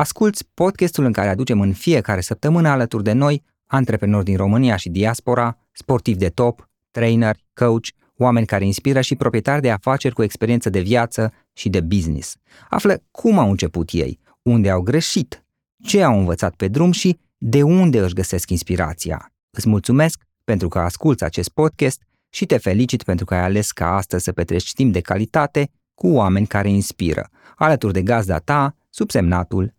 Asculți podcastul în care aducem în fiecare săptămână alături de noi antreprenori din România și diaspora, sportivi de top, trainer, coach, oameni care inspiră și proprietari de afaceri cu experiență de viață și de business. Află cum au început ei, unde au greșit, ce au învățat pe drum și de unde își găsesc inspirația. Îți mulțumesc pentru că asculți acest podcast și te felicit pentru că ai ales ca astăzi să petreci timp de calitate cu oameni care inspiră, alături de gazda ta, subsemnatul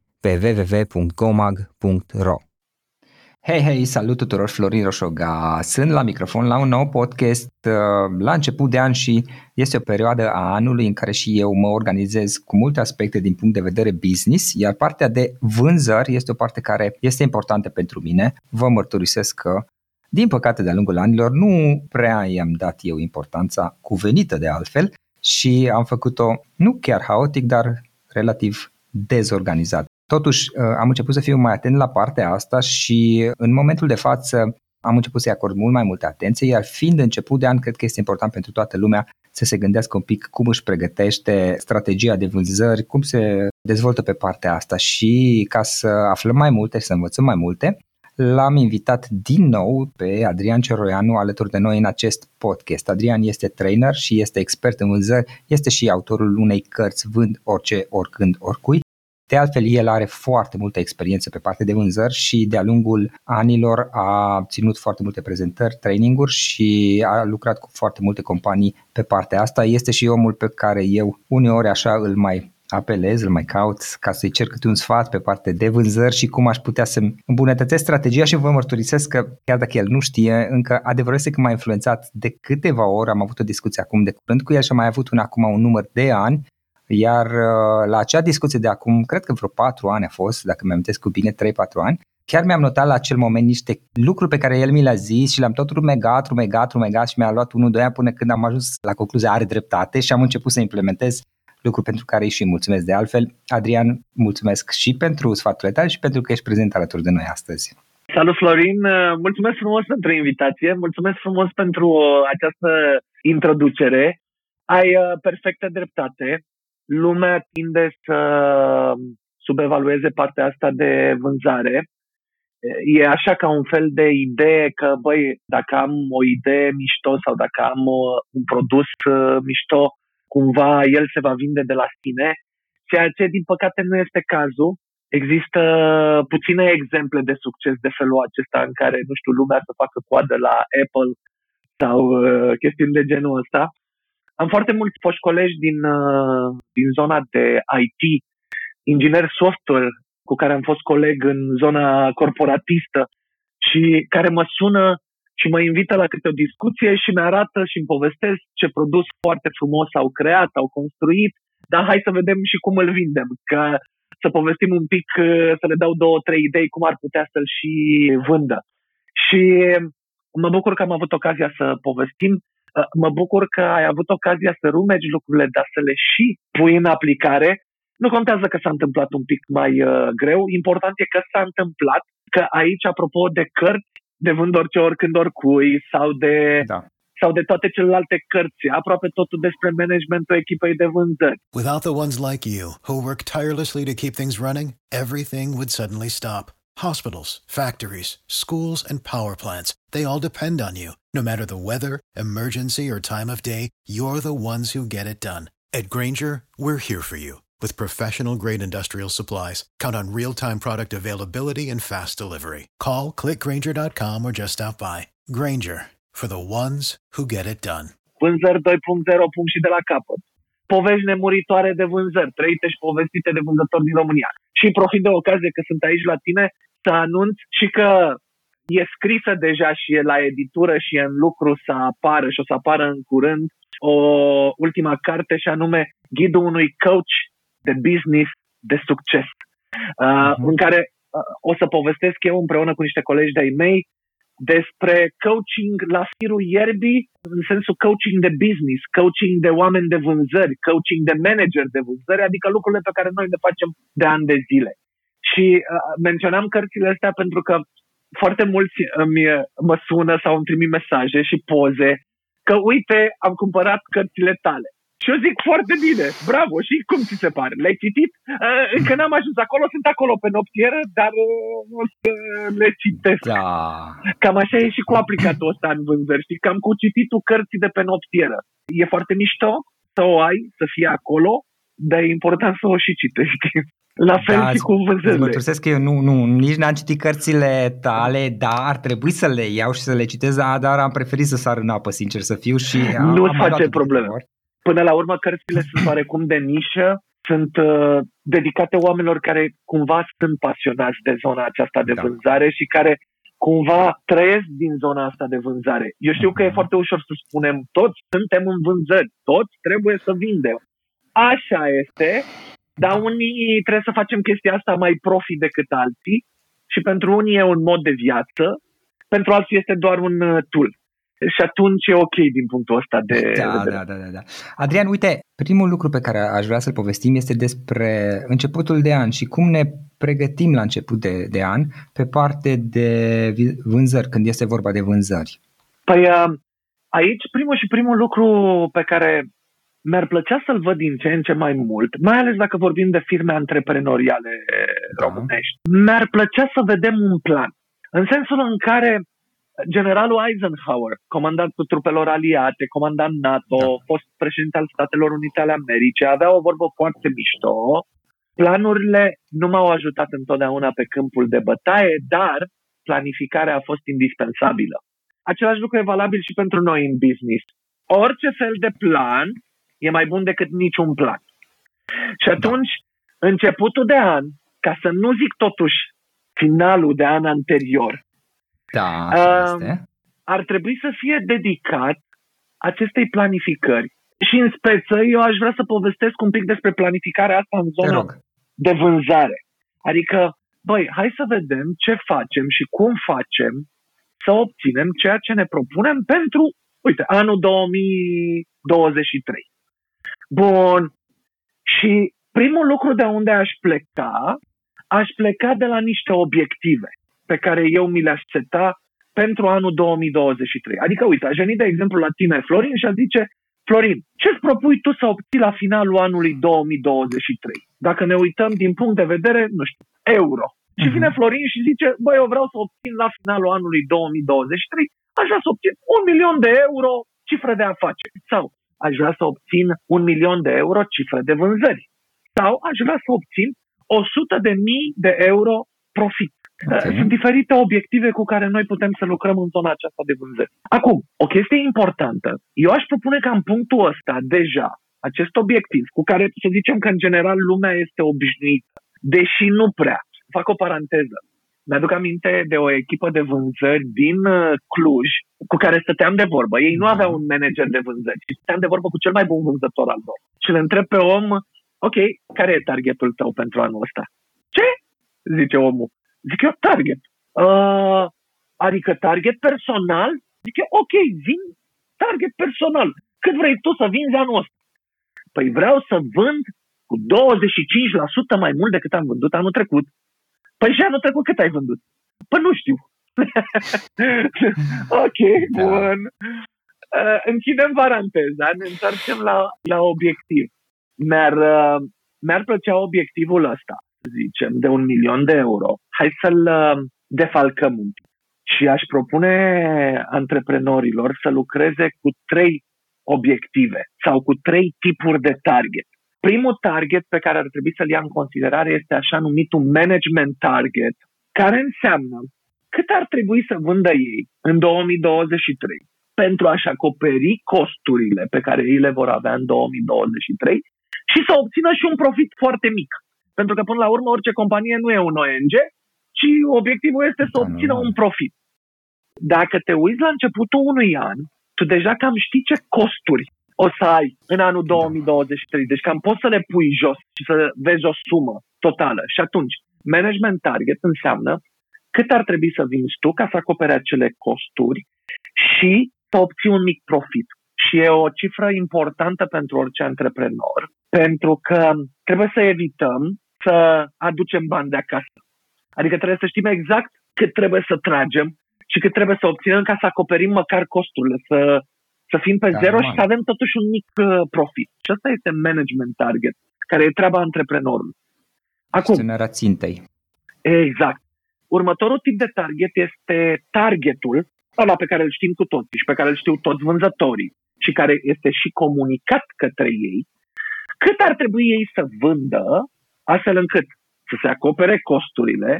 pe www.gomag.ro Hei, hei, salut tuturor, Florin Roșoga. Sunt la microfon la un nou podcast uh, la început de an și este o perioadă a anului în care și eu mă organizez cu multe aspecte din punct de vedere business, iar partea de vânzări este o parte care este importantă pentru mine. Vă mărturisesc că din păcate, de-a lungul anilor, nu prea i-am dat eu importanța cuvenită de altfel și am făcut-o nu chiar haotic, dar relativ dezorganizat. Totuși, uh, am început să fiu mai atent la partea asta și în momentul de față am început să-i acord mult mai multă atenție, iar fiind început de an, cred că este important pentru toată lumea să se gândească un pic cum își pregătește strategia de vânzări, cum se dezvoltă pe partea asta și ca să aflăm mai multe, să învățăm mai multe, L-am invitat din nou pe Adrian Ceroianu alături de noi în acest podcast. Adrian este trainer și este expert în vânzări, este și autorul unei cărți Vând orice, oricând, oricui. De altfel, el are foarte multă experiență pe partea de vânzări și de-a lungul anilor a ținut foarte multe prezentări, traininguri și a lucrat cu foarte multe companii pe partea asta. Este și omul pe care eu uneori așa îl mai apelez, îl mai caut ca să-i cer câte un sfat pe parte de vânzări și cum aș putea să îmbunătățesc strategia și vă mărturisesc că chiar dacă el nu știe, încă adevărul este că m-a influențat de câteva ori, am avut o discuție acum de curând cu el și am mai avut un acum un număr de ani, iar uh, la acea discuție de acum, cred că vreo patru ani a fost, dacă mi-am cu bine, 3-4 ani, chiar mi-am notat la acel moment niște lucruri pe care el mi le-a zis și le-am tot rumegat, rumegat, rumegat și mi-a luat 1-2 ani până când am ajuns la concluzia are dreptate și am început să implementez lucru pentru care îi și mulțumesc de altfel. Adrian, mulțumesc și pentru sfaturile tale și pentru că ești prezent alături de noi astăzi. Salut Florin, mulțumesc frumos pentru invitație, mulțumesc frumos pentru această introducere. Ai uh, perfectă dreptate. Lumea tinde să subevalueze partea asta de vânzare. E așa ca un fel de idee că, băi, dacă am o idee mișto sau dacă am uh, un produs uh, mișto, cumva el se va vinde de la sine, ceea ce din păcate nu este cazul. Există puține exemple de succes de felul acesta în care, nu știu, lumea să facă coadă la Apple sau uh, chestiuni de genul ăsta. Am foarte mulți foști colegi din, uh, din zona de IT, inginer software, cu care am fost coleg în zona corporatistă și care mă sună și mă invită la câte o discuție și mi arată și îmi povestesc ce produs foarte frumos au creat, au construit, dar hai să vedem și cum îl vindem, că să povestim un pic, să le dau două, trei idei cum ar putea să-l și vândă. Și mă bucur că am avut ocazia să povestim, mă bucur că ai avut ocazia să rumegi lucrurile, dar să le și pui în aplicare. Nu contează că s-a întâmplat un pic mai uh, greu, important e că s-a întâmplat, că aici, apropo de cărți, de vând orice, oricând, oricui sau de, da. sau de toate celelalte cărți, aproape totul despre managementul echipei de vânzări. Without the ones like you, who work tirelessly to keep things running, everything would suddenly stop. Hospitals, factories, schools, and power plants, they all depend on you. No matter the weather, emergency, or time of day, you're the ones who get it done. At Granger, we're here for you with professional grade industrial supplies, count on real time product availability and fast delivery. Call clickgranger.com or just stop by. Granger for the ones who get it done. Vânzări 2.0 punct și de la capăt. Povești nemuritoare de vânzări, trăite și povestite de vânzători din România. Și profit de ocazie că sunt aici la tine să anunț și că e scrisă deja și e la editură și e în lucru să apară și o să apară în curând o ultima carte și anume Ghidul unui coach de business de succes, uh, uh-huh. în care o să povestesc eu împreună cu niște colegi de-ai mei despre coaching la firul ierbii, în sensul coaching de business, coaching de oameni de vânzări, coaching de manager de vânzări, adică lucrurile pe care noi le facem de ani de zile. Și uh, menționam cărțile astea pentru că foarte mulți îmi, mă sună sau îmi trimit mesaje și poze că uite, am cumpărat cărțile tale. Și eu zic foarte bine, bravo, și cum ți se pare? Le-ai citit? Uh, încă n-am ajuns acolo, sunt acolo pe noptieră, dar uh, o să le citesc. Da. Cam așa e și cu aplicatul ăsta în vânzări, știi? Cam cu cititul cărții de pe noptieră. E foarte mișto să o ai, să fie acolo, dar e important să o și citești. La fel da, și cu vânzările. Mă că eu nu, nu, nici n-am citit cărțile tale, dar ar trebui să le iau și să le citesc, dar am preferit să sar în apă, sincer să fiu și Nu-ți face probleme. Până la urmă, cărțile sunt oarecum de nișă, sunt uh, dedicate oamenilor care cumva sunt pasionați de zona aceasta de da. vânzare și care cumva trăiesc din zona asta de vânzare. Eu știu că e mhm. foarte ușor să spunem, toți suntem în vânzări, toți trebuie să vindem. Așa este, dar unii trebuie să facem chestia asta mai profi decât alții și pentru unii e un mod de viață, pentru alții este doar un uh, tool și atunci e ok din punctul ăsta de da, da, da, da, da. Adrian, uite, primul lucru pe care aș vrea să-l povestim este despre începutul de an și cum ne pregătim la început de, de an pe parte de vânzări, când este vorba de vânzări. Păi uh, aici primul și primul lucru pe care mi-ar plăcea să-l văd din ce în ce mai mult, mai ales dacă vorbim de firme antreprenoriale da. românești, mi-ar plăcea să vedem un plan. În sensul în care generalul Eisenhower, comandantul trupelor aliate, comandant NATO, da. fost președinte al Statelor Unite ale Americii, avea o vorbă foarte mișto. Planurile nu m-au ajutat întotdeauna pe câmpul de bătaie, dar planificarea a fost indispensabilă. Același lucru e valabil și pentru noi în business. Orice fel de plan e mai bun decât niciun plan. Și da. atunci, da. începutul de an, ca să nu zic totuși finalul de an anterior, da, uh, este. ar trebui să fie dedicat acestei planificări. Și în speță, eu aș vrea să povestesc un pic despre planificarea asta în zona de vânzare. Adică, băi, hai să vedem ce facem și cum facem să obținem ceea ce ne propunem pentru, uite, anul 2023. Bun. Și primul lucru de unde aș pleca, aș pleca de la niște obiective pe care eu mi le-aș seta pentru anul 2023. Adică, uite, aș veni, de exemplu, la tine, Florin, și aș zice, Florin, ce-ți propui tu să obții la finalul anului 2023? Dacă ne uităm din punct de vedere, nu știu, euro. Și mhm. vine Florin și zice, băi, eu vreau să obțin la finalul anului 2023, aș vrea să obțin un milion de euro cifră de afaceri. Sau aș vrea să obțin un milion de euro cifră de vânzări. Sau aș vrea să obțin 100 de mii de euro profit. Okay. Sunt diferite obiective cu care noi putem să lucrăm în zona aceasta de vânzări. Acum, o chestie importantă. Eu aș propune ca în punctul ăsta, deja, acest obiectiv, cu care să zicem că în general lumea este obișnuită, deși nu prea. Fac o paranteză. Mi-aduc aminte de o echipă de vânzări din uh, Cluj cu care stăteam de vorbă. Ei nu aveau un manager de vânzări, ci stăteam de vorbă cu cel mai bun vânzător al lor. Și îl întreb pe om, ok, care e targetul tău pentru anul ăsta? Ce? Zice omul. Zic eu, target. Uh, adică target personal? Zic eu, ok, vin target personal. Cât vrei tu să vinzi anul ăsta? Păi vreau să vând cu 25% mai mult decât am vândut anul trecut. Păi și anul trecut cât ai vândut? Păi nu știu. ok, da. bun. Uh, închidem paranteza, ne întoarcem la, la obiectiv. Mi-ar, uh, mi-ar plăcea obiectivul ăsta zicem, de un milion de euro, hai să-l uh, defalcăm un pic. Și aș propune antreprenorilor să lucreze cu trei obiective sau cu trei tipuri de target. Primul target pe care ar trebui să-l ia în considerare este așa numitul management target, care înseamnă cât ar trebui să vândă ei în 2023 pentru a-și acoperi costurile pe care ei le vor avea în 2023 și să obțină și un profit foarte mic. Pentru că, până la urmă, orice companie nu e un ONG, ci obiectivul este să da, obțină un profit. Dacă te uiți la începutul unui an, tu deja cam știi ce costuri o să ai în anul 2023. Deci cam poți să le pui jos și să vezi o sumă totală. Și atunci, Management target înseamnă cât ar trebui să vinzi tu ca să acopere acele costuri și să obții un mic profit. Și e o cifră importantă pentru orice antreprenor, pentru că trebuie să evităm să aducem bani de acasă. Adică trebuie să știm exact cât trebuie să tragem și cât trebuie să obținem ca să acoperim măcar costurile, să, să fim pe da, zero normal. și să avem totuși un mic uh, profit. Și asta este management target, care e treaba antreprenorului. Acum, Gestionarea țintei. Exact. Următorul tip de target este targetul ăla pe care îl știm cu toții și pe care îl știu toți vânzătorii și care este și comunicat către ei, cât ar trebui ei să vândă astfel încât să se acopere costurile,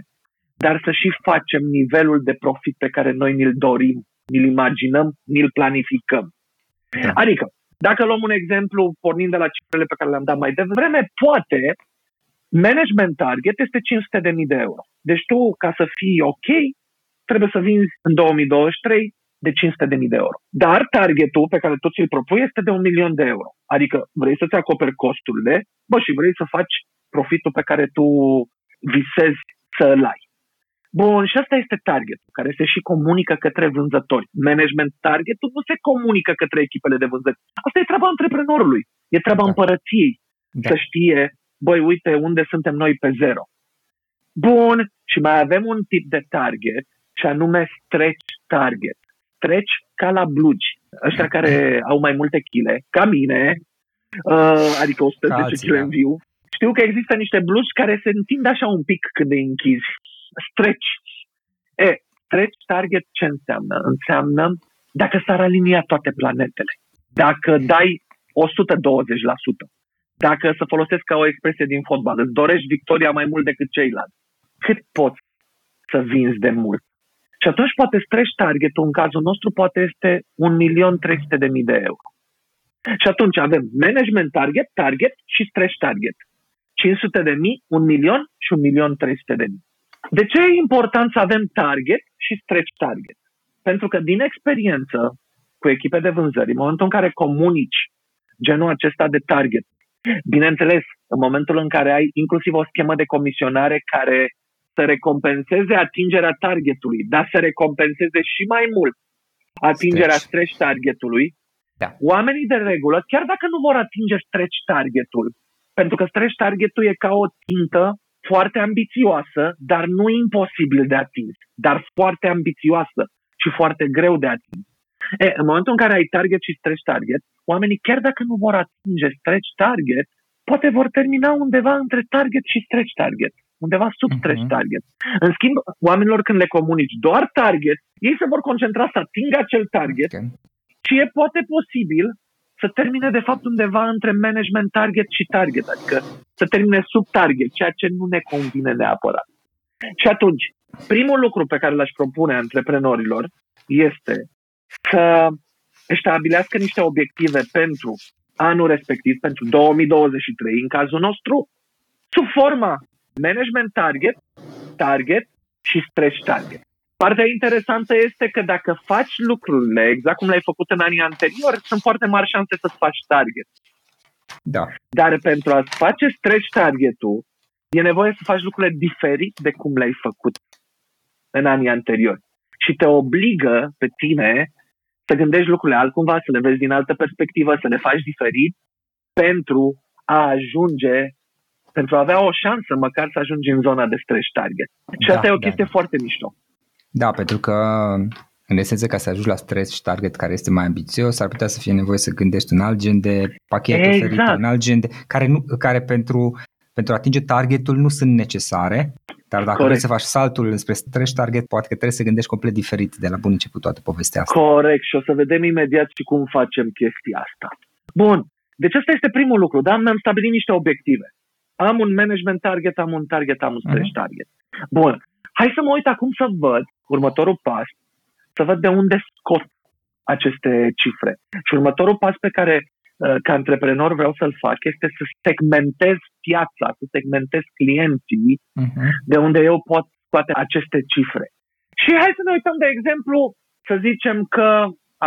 dar să și facem nivelul de profit pe care noi ni-l dorim, ni-l imaginăm, ni-l planificăm. Da. Adică, dacă luăm un exemplu pornind de la cifrele pe care le-am dat mai devreme, poate management target este 500.000 de euro. Deci tu, ca să fii ok, trebuie să vinzi în 2023 de 500.000 de euro. Dar targetul pe care tu ți-l propui este de un milion de euro. Adică vrei să-ți acoperi costurile, bă, și vrei să faci profitul pe care tu visezi să îl ai. Bun, și asta este targetul, care se și comunică către vânzători. Management targetul nu se comunică către echipele de vânzări. Asta e treaba antreprenorului, e treaba da. împărăției. Da. Să știe, băi, uite unde suntem noi pe zero. Bun, și mai avem un tip de target, și anume stretch target. Stretch ca la blugi. Ăștia care au mai multe chile, ca mine, uh, adică 110 kg în viu, știu că există niște blugi care se întind așa un pic când îi închizi. Stretch. E, stretch target ce înseamnă? Înseamnă dacă s-ar alinia toate planetele. Dacă dai 120%. Dacă să folosesc ca o expresie din fotbal, îți dorești victoria mai mult decât ceilalți. Cât poți să vinzi de mult? Și atunci poate stretch targetul, în cazul nostru, poate este 1.300.000 de euro. Și atunci avem management target, target și stretch target. 500 de mii, 1 milion și 1 milion 300 de mii. De ce e important să avem target și stretch target? Pentru că din experiență cu echipe de vânzări, în momentul în care comunici genul acesta de target, bineînțeles, în momentul în care ai inclusiv o schemă de comisionare care să recompenseze atingerea targetului, dar să recompenseze și mai mult atingerea stretch, stretch targetului, da. oamenii de regulă, chiar dacă nu vor atinge stretch targetul, pentru că stretch targetul e ca o țintă foarte ambițioasă, dar nu imposibil de atins, dar foarte ambițioasă și foarte greu de atins. E, în momentul în care ai target și stretch target, oamenii chiar dacă nu vor atinge stretch target, poate vor termina undeva între target și stretch target, undeva sub stretch uh-huh. target. În schimb, oamenilor când le comunici doar target, ei se vor concentra să atingă acel target okay. și e poate posibil să termine de fapt undeva între management target și target, adică să termine sub target, ceea ce nu ne convine neapărat. Și atunci, primul lucru pe care l-aș propune antreprenorilor este să stabilească niște obiective pentru anul respectiv, pentru 2023, în cazul nostru, sub forma management target, target și stretch target. Partea interesantă este că dacă faci lucrurile exact cum le-ai făcut în anii anteriori, sunt foarte mari șanse să-ți faci target. Da. Dar pentru a-ți face stretch targetul, e nevoie să faci lucrurile diferit de cum le-ai făcut în anii anteriori. Și te obligă pe tine să gândești lucrurile altcumva, să le vezi din altă perspectivă, să le faci diferit pentru a ajunge, pentru a avea o șansă măcar să ajungi în zona de stretch target. Și da, asta e o chestie da. foarte mișto. Da, pentru că în esență, ca să ajungi la stres și target care este mai ambițios, ar putea să fie nevoie să gândești un alt gen de pachet exact. oferit, un alt gen de, care, nu, care pentru, pentru a atinge targetul nu sunt necesare, dar dacă Corect. vrei să faci saltul spre stretch target, poate că trebuie să gândești complet diferit de la bun început toată povestea asta. Corect și o să vedem imediat și cum facem chestia asta. Bun, deci asta este primul lucru, da? Mi-am stabilit niște obiective. Am un management target, am un target, am un stretch uh-huh. target. Bun, hai să mă uit acum să văd următorul pas, să văd de unde scot aceste cifre. Și următorul pas pe care uh, ca antreprenor vreau să-l fac este să segmentez piața, să segmentez clienții uh-huh. de unde eu pot scoate aceste cifre. Și hai să ne uităm, de exemplu, să zicem că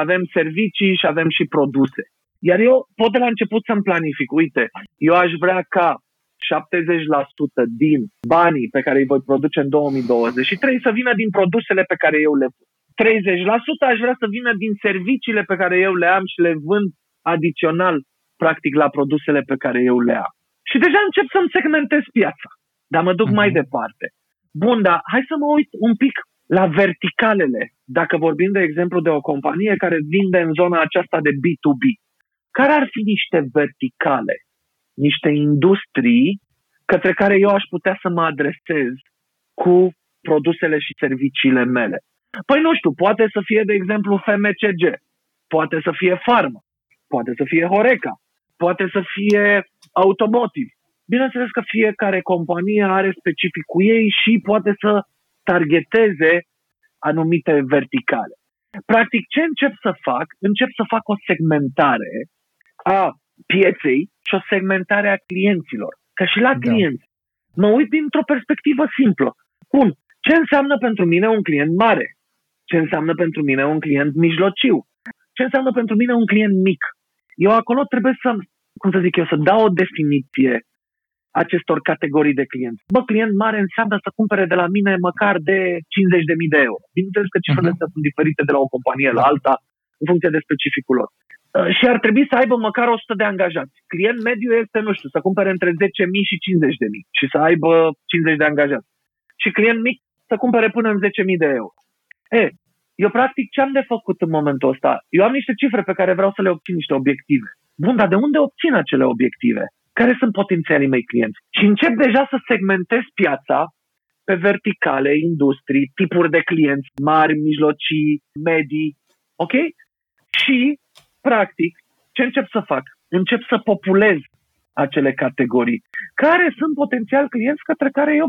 avem servicii și avem și produse. Iar eu pot de la început să-mi planific, uite, eu aș vrea ca din banii pe care îi voi produce în 2023 să vină din produsele pe care eu le vând. 30% aș vrea să vină din serviciile pe care eu le am și le vând adițional, practic, la produsele pe care eu le am. Și deja încep să-mi segmentez piața. Dar mă duc uh-huh. mai departe. Bun, dar hai să mă uit un pic la verticalele. Dacă vorbim, de exemplu, de o companie care vinde în zona aceasta de B2B, care ar fi niște verticale, niște industrii către care eu aș putea să mă adresez cu produsele și serviciile mele? Păi nu știu, poate să fie, de exemplu, FMCG, poate să fie Pharma, poate să fie Horeca, poate să fie Automotive. Bineînțeles că fiecare companie are specificul ei și poate să targeteze anumite verticale. Practic, ce încep să fac? Încep să fac o segmentare a pieței și o segmentare a clienților. Ca și la da. clienți. Mă uit dintr-o perspectivă simplă. Bun, ce înseamnă pentru mine un client mare? Ce înseamnă pentru mine un client mijlociu? Ce înseamnă pentru mine un client mic? Eu acolo trebuie să, cum să zic eu, să dau o definiție acestor categorii de clienți. Bă, client mare înseamnă să cumpere de la mine măcar de 50.000 de euro. Bineînțeles că cifrele uh-huh. sunt diferite de la o companie la alta în funcție de specificul lor. Uh, și ar trebui să aibă măcar 100 de angajați. Client mediu este, nu știu, să cumpere între 10.000 și 50.000 și să aibă 50 de angajați. Și client mic să cumpere până în 10.000 de euro. E, eu practic ce am de făcut în momentul ăsta? Eu am niște cifre pe care vreau să le obțin niște obiective. Bun, dar de unde obțin acele obiective? care sunt potențialii mei clienți. Și încep deja să segmentez piața pe verticale, industrii, tipuri de clienți, mari, mijlocii, medii, ok? Și, practic, ce încep să fac? Încep să populez acele categorii. Care sunt potențial clienți către care eu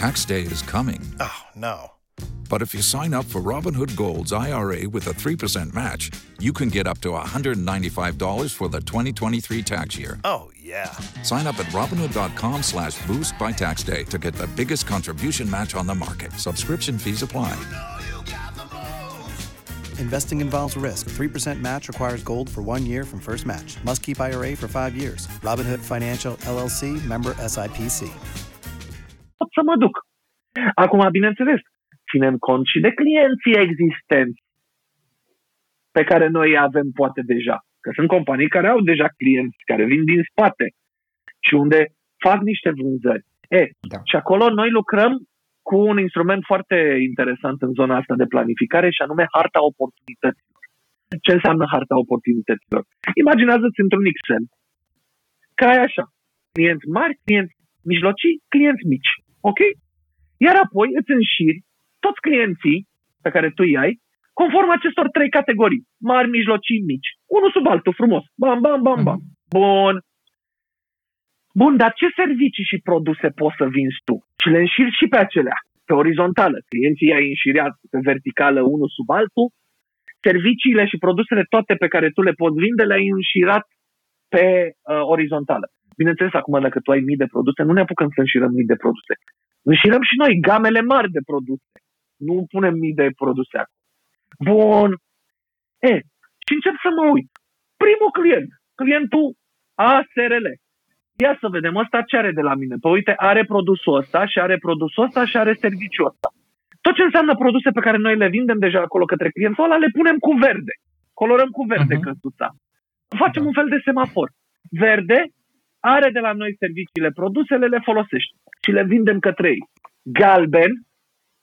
Tax day is coming. Oh, no. But if you sign up for Robinhood Gold's IRA with a 3% match, you can get up to $195 for the 2023 tax year. Oh, yeah. Sign up at Robinhood.com slash boost by tax day to get the biggest contribution match on the market. Subscription fees apply. Investing involves risk. 3% match requires gold for one year from first match. Must keep IRA for five years. Robinhood Financial LLC member SIPC. Să mă duc. Acum, bineînțeles, ținem cont și de clienții existenți pe care noi îi avem poate deja. Că sunt companii care au deja clienți, care vin din spate și unde fac niște vânzări. E, da. Și acolo noi lucrăm cu un instrument foarte interesant în zona asta de planificare și anume harta oportunităților. Ce înseamnă harta oportunităților? Imaginează-ți într-un Excel că ai așa, clienți mari, clienți mijlocii, clienți mici. Ok? Iar apoi îți înșiri toți clienții pe care tu îi ai, conform acestor trei categorii, mari, mijlocii, mici. Unul sub altul, frumos. Bam, bam, bam, bam. Mhm. Bun. Bun, dar ce servicii și produse poți să vinzi tu? Și le înșiri și pe acelea, pe orizontală. Clienții ai înșiriat pe verticală unul sub altul, serviciile și produsele toate pe care tu le poți vinde le-ai înșirat pe uh, orizontală. Bineînțeles, acum dacă tu ai mii de produse, nu ne apucăm să înșirăm mii de produse. Înșirăm și noi gamele mari de produse. Nu punem mii de produse acolo. Bun. E, și încep să mă uit. Primul client, clientul ASRL. Ia să vedem, ăsta ce are de la mine? Păi uite, are produsul ăsta și are produsul ăsta și are serviciul ăsta. Tot ce înseamnă produse pe care noi le vindem deja acolo către clientul ăla, le punem cu verde. Colorăm cu verde uh-huh. căsuța. Facem da. un fel de semafor. Verde are de la noi serviciile, produsele le folosește și le vindem către ei. Galben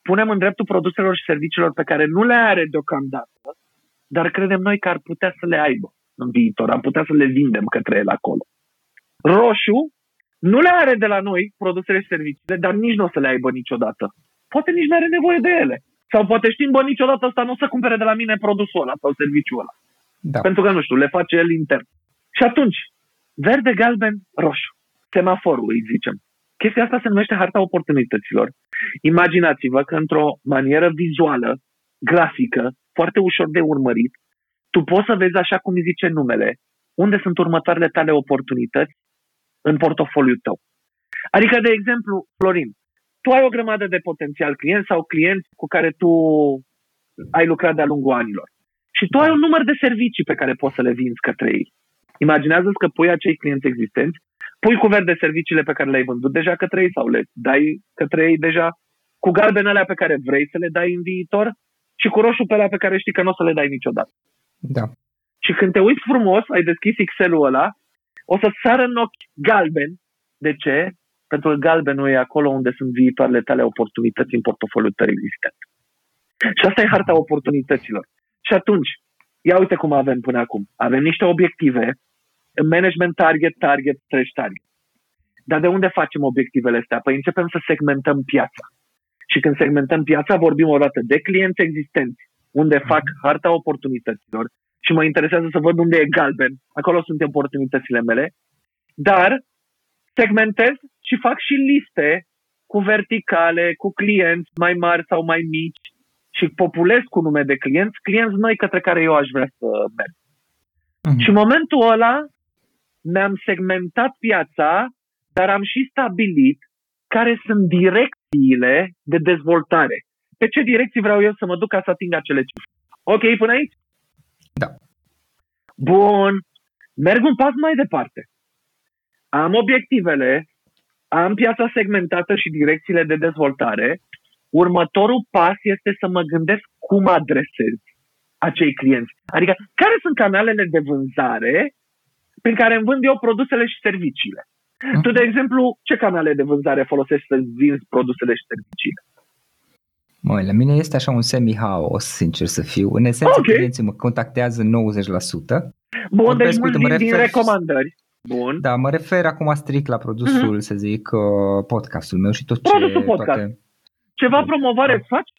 punem în dreptul produselor și serviciilor pe care nu le are deocamdată, dar credem noi că ar putea să le aibă în viitor, am putea să le vindem către el acolo. Roșu nu le are de la noi produsele și serviciile, dar nici nu o să le aibă niciodată. Poate nici nu are nevoie de ele. Sau poate știm, bă, niciodată ăsta nu o să cumpere de la mine produsul ăla sau serviciul ăla. Da. Pentru că, nu știu, le face el intern. Și atunci, verde, galben, roșu. Semaforul, îi zicem. Chestia asta se numește harta oportunităților. Imaginați-vă că într-o manieră vizuală, grafică, foarte ușor de urmărit, tu poți să vezi așa cum îi zice numele, unde sunt următoarele tale oportunități în portofoliul tău. Adică, de exemplu, Florin, tu ai o grămadă de potențial clienți sau clienți cu care tu ai lucrat de-a lungul anilor. Și tu ai un număr de servicii pe care poți să le vinzi către ei. Imaginează-ți că pui acei clienți existenți pui cu verde serviciile pe care le-ai vândut deja către ei sau le dai către ei deja cu galbenele pe care vrei să le dai în viitor și cu roșu pe alea pe care știi că nu o să le dai niciodată. Da. Și când te uiți frumos, ai deschis Excel-ul ăla, o să sară în ochi galben. De ce? Pentru că galbenul e acolo unde sunt viitoarele tale oportunități în portofoliul tău existent. Și asta e harta oportunităților. Și atunci, ia uite cum avem până acum. Avem niște obiective, management target, target, stretch target. Dar de unde facem obiectivele astea? Păi începem să segmentăm piața. Și când segmentăm piața, vorbim o dată de clienți existenți, unde fac harta oportunităților și mă interesează să văd unde e galben. Acolo sunt oportunitățile mele. Dar segmentez și fac și liste cu verticale, cu clienți mai mari sau mai mici și populez cu nume de clienți, clienți noi către care eu aș vrea să merg. Uh-huh. Și în momentul ăla mi-am segmentat piața, dar am și stabilit care sunt direcțiile de dezvoltare. Pe ce direcții vreau eu să mă duc ca să ating acele cifre. Ok până aici? Da. Bun. Merg un pas mai departe. Am obiectivele, am piața segmentată și direcțiile de dezvoltare. Următorul pas este să mă gândesc cum adresez acei clienți. Adică, care sunt canalele de vânzare prin care îmi vând eu produsele și serviciile? Uh-huh. Tu, de exemplu, ce canale de vânzare folosești să vinzi produsele și serviciile? Măi, la mine este așa un semi-haos, sincer să fiu. În esență, okay. clienții mă contactează 90%. Bun, deci mulți din, din recomandări. Bun. Da, mă refer acum strict la produsul, uh-huh. să zic, uh, podcastul meu și tot produsul ce... podcast. Toate... Ceva da. promovare da. faci?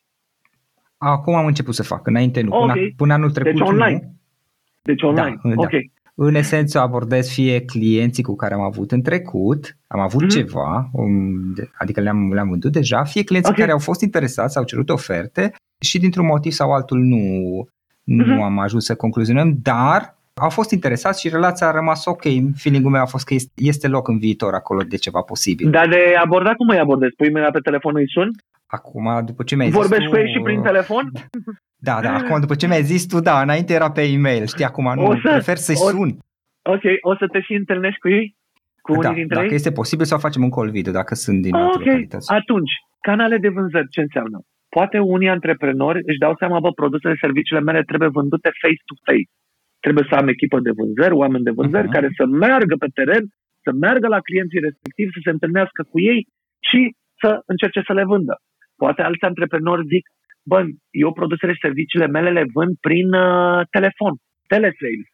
Acum am început să fac, înainte nu. Până, okay. până anul trecut Deci online. Nu. Deci online. Da, ok. Da. În esență abordez fie clienții cu care am avut în trecut, am avut mm-hmm. ceva, um, adică le-am, le-am vândut deja, fie clienții okay. care au fost interesați, au cerut oferte și dintr-un motiv sau altul nu, nu mm-hmm. am ajuns să concluzionăm, dar au fost interesați și relația a rămas ok. Feeling-ul meu a fost că este loc în viitor acolo de ceva posibil. Dar de abordat cum îi abordez? Pui mâna pe telefonul îi sun? Acum, după ce mi-ai Vorbești zis cu ei și prin telefon? Da, da, acum după ce mi-ai zis tu, da, înainte era pe e-mail, știi, acum nu, o să, prefer să-i o, sun. Ok, o să te și întâlnești cu ei? Cu da, unii dintre dacă ei? este posibil să facem un call video, dacă sunt din alte okay. localități. atunci, canale de vânzări, ce înseamnă? Poate unii antreprenori își dau seama, bă, produsele, serviciile mele trebuie vândute face-to-face. Trebuie să am echipă de vânzări, oameni de vânzări uh-huh. care să meargă pe teren, să meargă la clienții respectivi, să se întâlnească cu ei și să încerce să le vândă. Poate alți antreprenori zic, bă, eu produsele și serviciile mele le vând prin uh, telefon, telesales.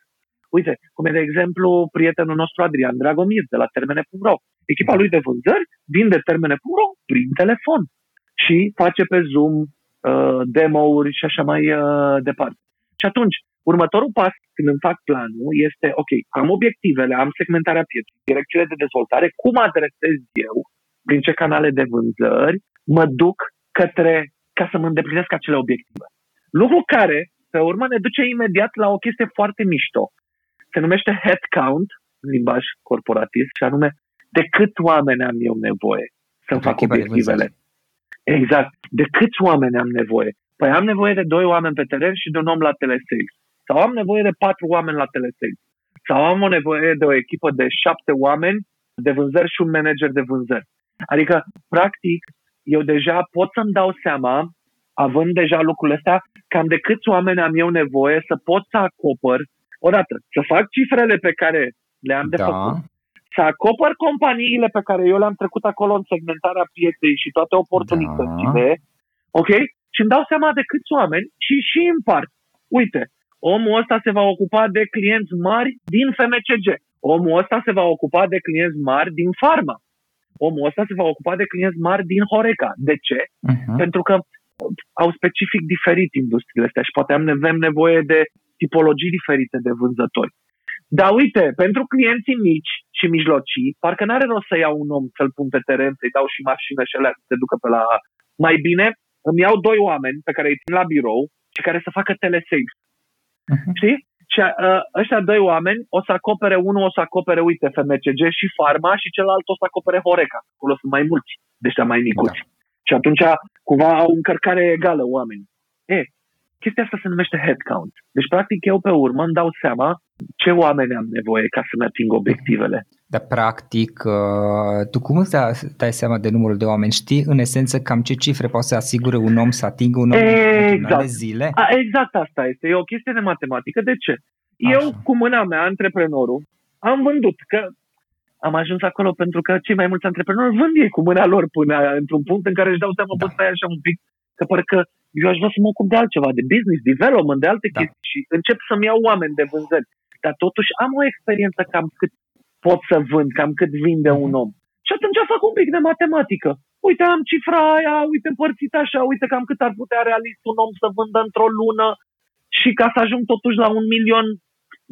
Uite, cum e de exemplu prietenul nostru Adrian Dragomir de la Termene.ro. Echipa lui de vânzări vinde Termene.ro prin telefon și face pe Zoom uh, demo-uri și așa mai uh, departe. Și atunci, următorul pas când îmi fac planul este, ok, am obiectivele, am segmentarea pieței, direcțiile de dezvoltare, cum adresez eu, prin ce canale de vânzări, mă duc către ca să mă îndeplinesc acele obiective. Lucru care, pe urmă, ne duce imediat la o chestie foarte mișto. Se numește headcount, în limbaj corporatist, și anume de cât oameni am eu nevoie să-mi fac obiectivele. Exact. De câți oameni am nevoie? Păi am nevoie de doi oameni pe teren și de un om la telesales. Sau am nevoie de patru oameni la telesales. Sau am o nevoie de o echipă de șapte oameni de vânzări și un manager de vânzări. Adică, practic, eu deja pot să-mi dau seama, având deja lucrurile astea, cam de câți oameni am eu nevoie să pot să acopăr, odată, să fac cifrele pe care le-am de da. făcut, să acopăr companiile pe care eu le-am trecut acolo în segmentarea pieței și toate oportunitățile, da. ok? Și îmi dau seama de câți oameni și și împart. Uite, omul ăsta se va ocupa de clienți mari din FMCG. Omul ăsta se va ocupa de clienți mari din farma omul ăsta se va ocupa de clienți mari din Horeca. De ce? Uh-huh. Pentru că au specific diferit industriile astea și poate avem nevoie de tipologii diferite de vânzători. Dar uite, pentru clienții mici și mijlocii, parcă n-are rost să iau un om să-l pun pe teren, să-i dau și mașină și alea să se ducă pe la... Mai bine îmi iau doi oameni pe care îi țin la birou și care să facă telesales. Uh-huh. Știi? Și uh, ăștia doi oameni o să acopere, unul o să acopere, uite, FMCG și Farma și celălalt o să acopere Horeca. Acolo sunt mai mulți de ăștia mai micuți. Da. Și atunci, cumva, au încărcare egală oameni. E, chestia asta se numește headcount. Deci, practic, eu pe urmă îmi dau seama ce oameni am nevoie ca să-mi ating obiectivele. Dar, practic, uh, tu cum îți dai seama de numărul de oameni? Știi, în esență, cam ce cifre poate să asigure un om să atingă un om exact. de zile? A, exact asta este. E o chestie de matematică. De ce? Așa. Eu, cu mâna mea, antreprenorul, am vândut. Că am ajuns acolo pentru că cei mai mulți antreprenori vând ei cu mâna lor până într-un punct în care își dau seama, da. bă, stai așa un pic, că parcă eu aș vrea să mă ocup de altceva, de business, development, de alte da. chestii și încep să-mi iau oameni de vânzări. Dar totuși am o experiență cam cât pot să vând, cam cât vinde un om. Și atunci fac un pic de matematică. Uite, am cifra aia, uite, împărțit așa, uite cam cât ar putea realist un om să vândă într-o lună și ca să ajung totuși la un milion,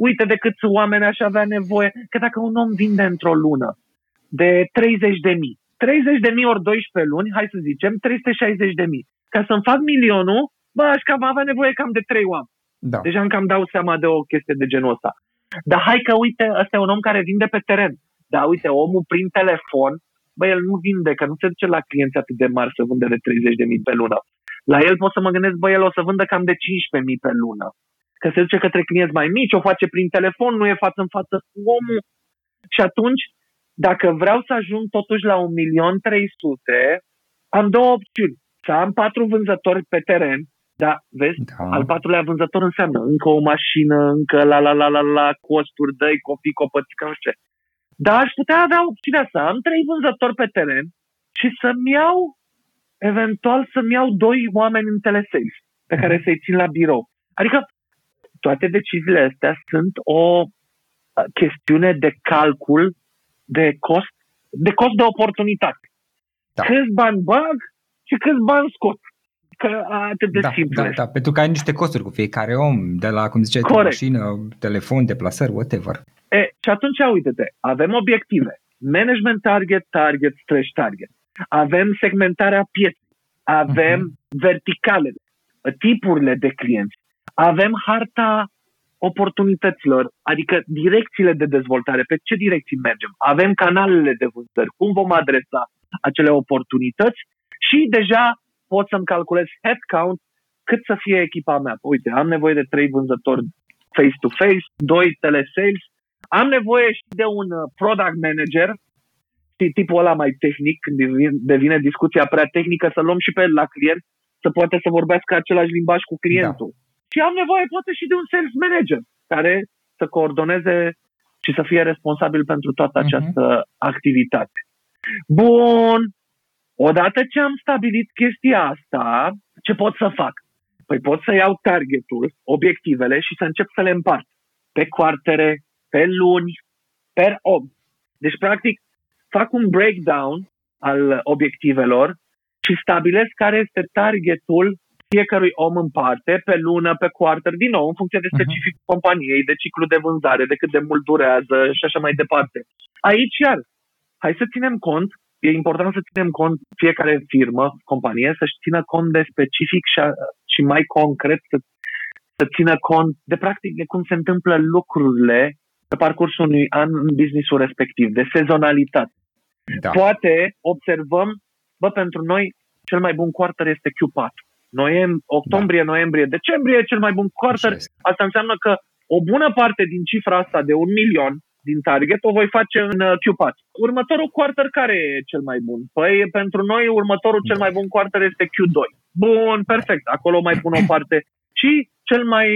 uite de câți oameni aș avea nevoie. Că dacă un om vinde într-o lună de 30 de mii, 30 de mii ori 12 luni, hai să zicem, 360 de mii. Ca să-mi fac milionul, bă, aș cam avea nevoie cam de 3 oameni. Da. Deja îmi cam dau seama de o chestie de genul ăsta. Dar hai că, uite, ăsta e un om care vinde pe teren. Da, uite, omul prin telefon, bă, el nu vinde, că nu se duce la clienți atât de mari să vândă de 30.000 pe lună. La el pot să mă gândesc, bă, el o să vândă cam de 15.000 pe lună. Că se duce către clienți mai mici, o face prin telefon, nu e față în față cu omul. Și atunci, dacă vreau să ajung totuși la 1.300.000, am două opțiuni. Să am patru vânzători pe teren da, vezi? Da. Al patrulea vânzător înseamnă încă o mașină, încă la la la la la costuri, dă copii, copățică, nu știu ce. Dar aș putea avea opțiunea să am trei vânzători pe teren și să-mi iau, eventual să-mi iau doi oameni în telesales pe care să-i țin la birou. Adică toate deciziile astea sunt o chestiune de calcul de cost, de cost de oportunitate. Da. Câți bani bag și câți bani scot că atât de da, simplu. Da, da, pentru că ai niște costuri cu fiecare om, de la, cum ziceai, mașină, telefon, deplasări, whatever. E, și atunci, uite-te, avem obiective. Management target, target, stretch target. Avem segmentarea pieței. Avem uh-huh. verticalele, tipurile de clienți. Avem harta oportunităților, adică direcțiile de dezvoltare, pe ce direcții mergem. Avem canalele de vânzări, cum vom adresa acele oportunități și deja pot să-mi calculez headcount cât să fie echipa mea. Uite, am nevoie de trei vânzători face-to-face, doi telesales, am nevoie și de un uh, product manager, tipul ăla mai tehnic, când devine discuția prea tehnică, să luăm și pe la client, să poate să vorbească același limbaj cu clientul. Da. Și am nevoie poate și de un sales manager care să coordoneze și să fie responsabil pentru toată mhm. această uh-huh. activitate. Bun, Odată ce am stabilit chestia asta, ce pot să fac? Păi pot să iau targetul, obiectivele și să încep să le împart pe quartere, pe luni, per om. Deci, practic, fac un breakdown al obiectivelor și stabilesc care este targetul fiecărui om în parte, pe lună, pe quarter, din nou, în funcție de mhm. specific uh-huh. companiei, de ciclu de vânzare, de cât de mult durează și așa mai departe. Aici, iar, hai să ținem cont e important să ținem cont fiecare firmă, companie, să-și țină cont de specific și, și mai concret să, să țină cont de practic de cum se întâmplă lucrurile pe parcursul unui an în businessul respectiv, de sezonalitate. Da. Poate observăm, bă, pentru noi cel mai bun quarter este Q4. Noiem, octombrie, da. noiembrie, decembrie e cel mai bun quarter. Asta înseamnă că o bună parte din cifra asta de un milion din target o voi face în uh, Q4. Următorul quarter care e cel mai bun? Păi pentru noi următorul cel mai bun quarter este Q2. Bun, perfect. Acolo mai pun o parte. Și cel mai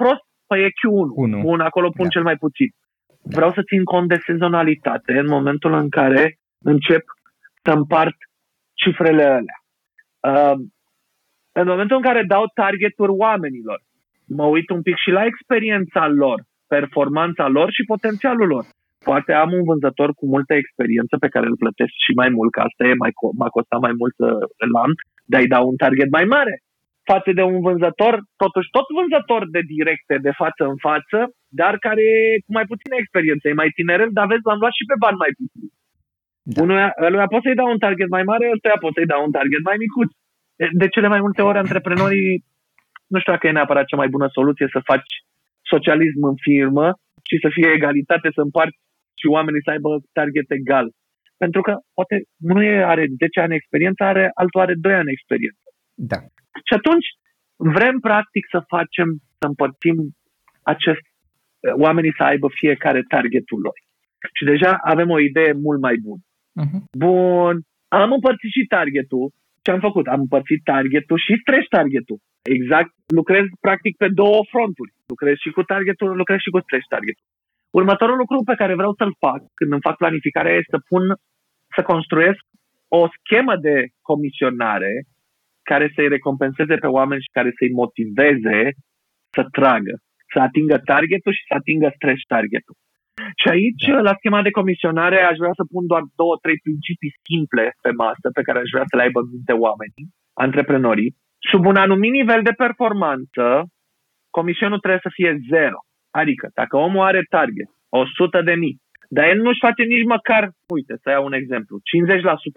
prost? Păi e Q1. 1. Bun, acolo pun da. cel mai puțin. Vreau să țin cont de sezonalitate în momentul în care încep să împart cifrele alea. Uh, în momentul în care dau targeturi oamenilor, mă uit un pic și la experiența lor, performanța lor și potențialul lor. Poate am un vânzător cu multă experiență pe care îl plătesc și mai mult, că asta e, mai, m-a costat mai mult să îl am, dar îi dau un target mai mare. Față de un vânzător, totuși tot vânzător de directe, de față în față, dar care e cu mai puțină experiență, e mai tinerel, dar vezi, l-am luat și pe bani mai puțin. Da. Unuia, ăluia pot să-i dau un target mai mare, ăstuia pot să-i dau un target mai micuț. De cele mai multe ori, antreprenorii, nu știu dacă e neapărat cea mai bună soluție să faci socialism în firmă și să fie egalitate, să împarți și oamenii să aibă target egal. Pentru că poate nu are 10 ani experiență, are altul are 2 ani experiență. Da. Și atunci vrem practic să facem, să împărțim acest, oamenii să aibă fiecare targetul lor. Și deja avem o idee mult mai bună. Uh-huh. Bun, am împărțit și targetul. Ce am făcut? Am împărțit targetul și stretch targetul. Exact, lucrez practic pe două fronturi. Lucrez și cu targetul, lucrez și cu stretch targetul. Următorul lucru pe care vreau să-l fac când îmi fac planificarea este să pun, să construiesc o schemă de comisionare care să-i recompenseze pe oameni și care să-i motiveze să tragă, să atingă targetul și să atingă stretch targetul. Și aici, da. la schema de comisionare, aș vrea să pun doar două, trei principii simple pe masă pe care aș vrea să le aibă în minte oamenii, antreprenorii. Sub un anumit nivel de performanță, comisionul trebuie să fie zero. Adică, dacă omul are target 100 de mii, dar el nu-și face nici măcar, uite, să iau un exemplu,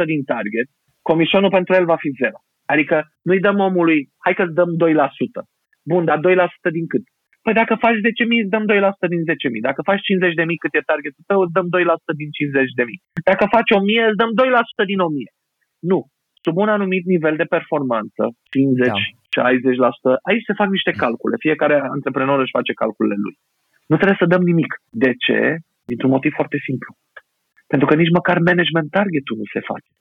50% din target, comisionul pentru el va fi zero. Adică nu-i dăm omului, hai că-ți dăm 2%. Bun, dar 2% din cât? Păi dacă faci 10.000, îți dăm 2% din 10.000. Dacă faci 50.000 cât e targetul tău, îți dăm 2% din 50.000. Dacă faci 1.000, îți dăm 2% din 1.000. Nu. Sub un anumit nivel de performanță, 50, da. 60%, aici se fac niște calcule. Fiecare antreprenor își face calculele lui. Nu trebuie să dăm nimic. De ce? Dintr-un motiv foarte simplu. Pentru că nici măcar management targetul nu se face.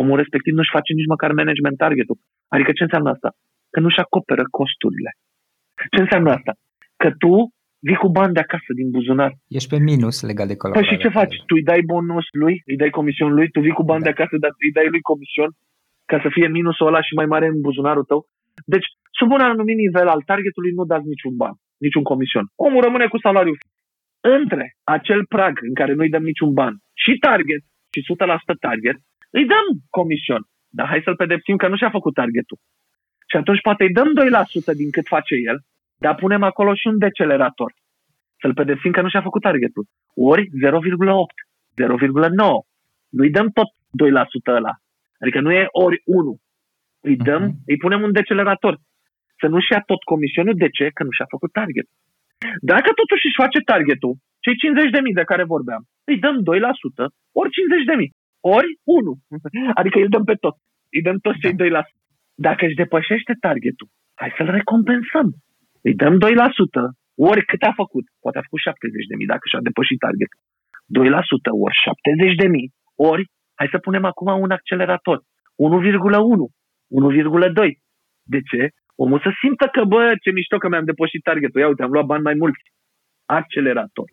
Omul respectiv nu-și face nici măcar management targetul. Adică ce înseamnă asta? Că nu-și acoperă costurile. Ce înseamnă asta? Că tu vii cu bani de acasă din buzunar. Ești pe minus legat de colaborare. Păi și ce faci? Tu îi dai bonus lui, îi dai comision lui, tu vii cu bani da. de acasă, dar îi dai lui comision ca să fie minusul ăla și mai mare în buzunarul tău. Deci, sub un anumit nivel al targetului nu dați niciun ban, niciun comision. Omul rămâne cu salariul între acel prag în care nu-i dăm niciun ban și target și 100% target, îi dăm comision. Dar hai să-l pedepsim că nu și-a făcut targetul. Și atunci poate îi dăm 2% din cât face el, dar punem acolo și un decelerator. Să-l pedepsim că nu și-a făcut targetul. Ori 0,8, 0,9. Nu-i dăm tot 2% ăla. Adică nu e ori 1. Îi dăm, uh-huh. îi punem un decelerator. Să nu-și ia tot comisionul. De ce? Că nu și-a făcut target. Dacă totuși își face targetul, cei 50.000 de care vorbeam, îi dăm 2%, ori 50.000, ori 1. Adică îi dăm pe tot. Îi dăm toți cei 2%. Da. Dacă își depășește targetul, hai să-l recompensăm. Îi dăm 2%, ori cât a făcut. Poate a făcut 70.000 dacă și-a depășit targetul. 2% ori 70.000, ori hai să punem acum un accelerator. 1,1, 1,2. De ce? Omul să simtă că, bă, ce mișto că mi-am depășit targetul. Ia uite, am luat bani mai mulți. Accelerator.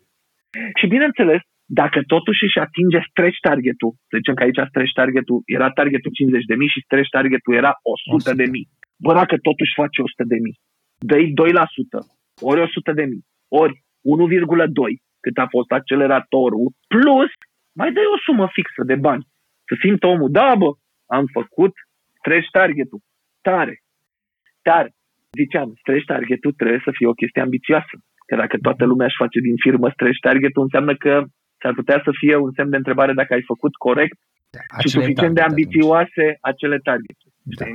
Și bineînțeles, dacă totuși își atinge stretch targetul, să zicem că aici stretch targetul era targetul 50 de mii și stretch targetul era 100 de mii. Bă, dacă totuși face 100 de mii, dă 2%, ori 100 de mii, ori 1,2, cât a fost acceleratorul, plus mai dai o sumă fixă de bani. Să simtă omul, da, bă, am făcut stretch targetul. Tare. Dar, ziceam, stretch targetul trebuie să fie o chestie ambițioasă. Că dacă toată lumea își face din firmă stretch targetul, înseamnă că s-ar putea să fie un semn de întrebare dacă ai făcut corect da, și suficient de ambițioase atunci. acele targete. Da.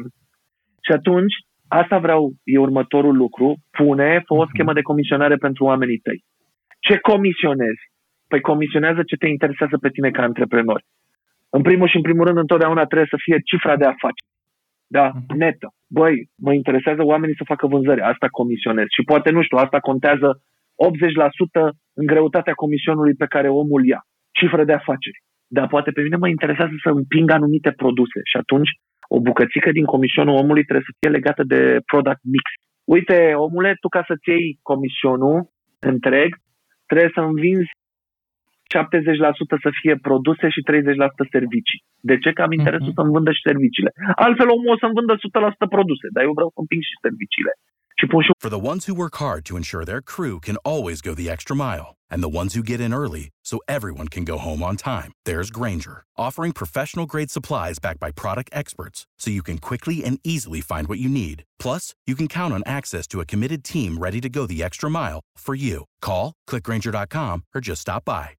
Și atunci, asta vreau, e următorul lucru, pune, fă o mhm. schemă de comisionare pentru oamenii tăi. Ce comisionezi? Păi comisionează ce te interesează pe tine ca antreprenor. În primul și în primul rând, întotdeauna trebuie să fie cifra de afaceri. Da, mhm. netă. Băi, mă interesează oamenii să facă vânzări, asta comisionez. Și poate, nu știu, asta contează 80% în greutatea comisionului pe care omul ia, cifră de afaceri. Dar poate pe mine mă interesează să împing anumite produse și atunci o bucățică din comisionul omului trebuie să fie legată de product mix. Uite, omule, tu ca să-ți iei comisionul întreg, trebuie să învinzi 70% să fie produse și 30% servicii. De ce? Că am interesul uh-huh. să-mi vândă și serviciile. Altfel omul o să-mi vândă 100% produse, dar eu vreau să împing și serviciile. For the ones who work hard to ensure their crew can always go the extra mile, and the ones who get in early so everyone can go home on time, there's Granger, offering professional grade supplies backed by product experts so you can quickly and easily find what you need. Plus, you can count on access to a committed team ready to go the extra mile for you. Call, clickgranger.com, or just stop by.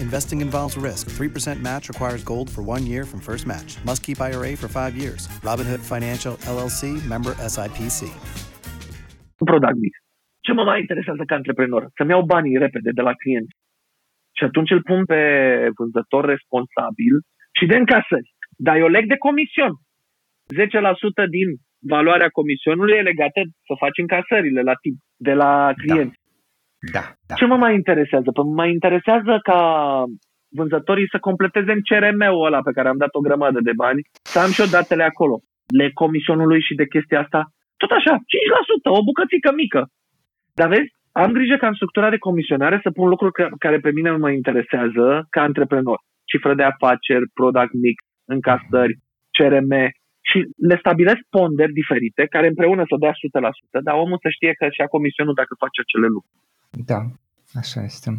Investing involves risk. 3% match requires gold for one year from first match. Must keep IRA for five years. Robinhood Financial LLC member SIPC. product mix. Ce mă mai interesează ca antreprenor? Să-mi iau banii repede de la client. Și atunci îl pun pe vânzător responsabil și de încasări. Dar eu leg de comision. 10% din valoarea comisionului e legată să faci încasările la timp de la client. Da, da. Ce mă mai interesează? Păi mă mai interesează ca vânzătorii să completeze în CRM-ul ăla pe care am dat o grămadă de bani, să am și eu datele acolo. Le comisionului și de chestia asta, tot așa, 5%, o bucățică mică. Dar vezi, am grijă ca în structura de comisionare să pun lucruri care pe mine mă interesează ca antreprenor. Cifră de afaceri, product mix, încasări, CRM și le stabilesc ponderi diferite care împreună să dea 100%, dar omul să știe că și-a comisionul dacă face acele lucruri. Da, așa este.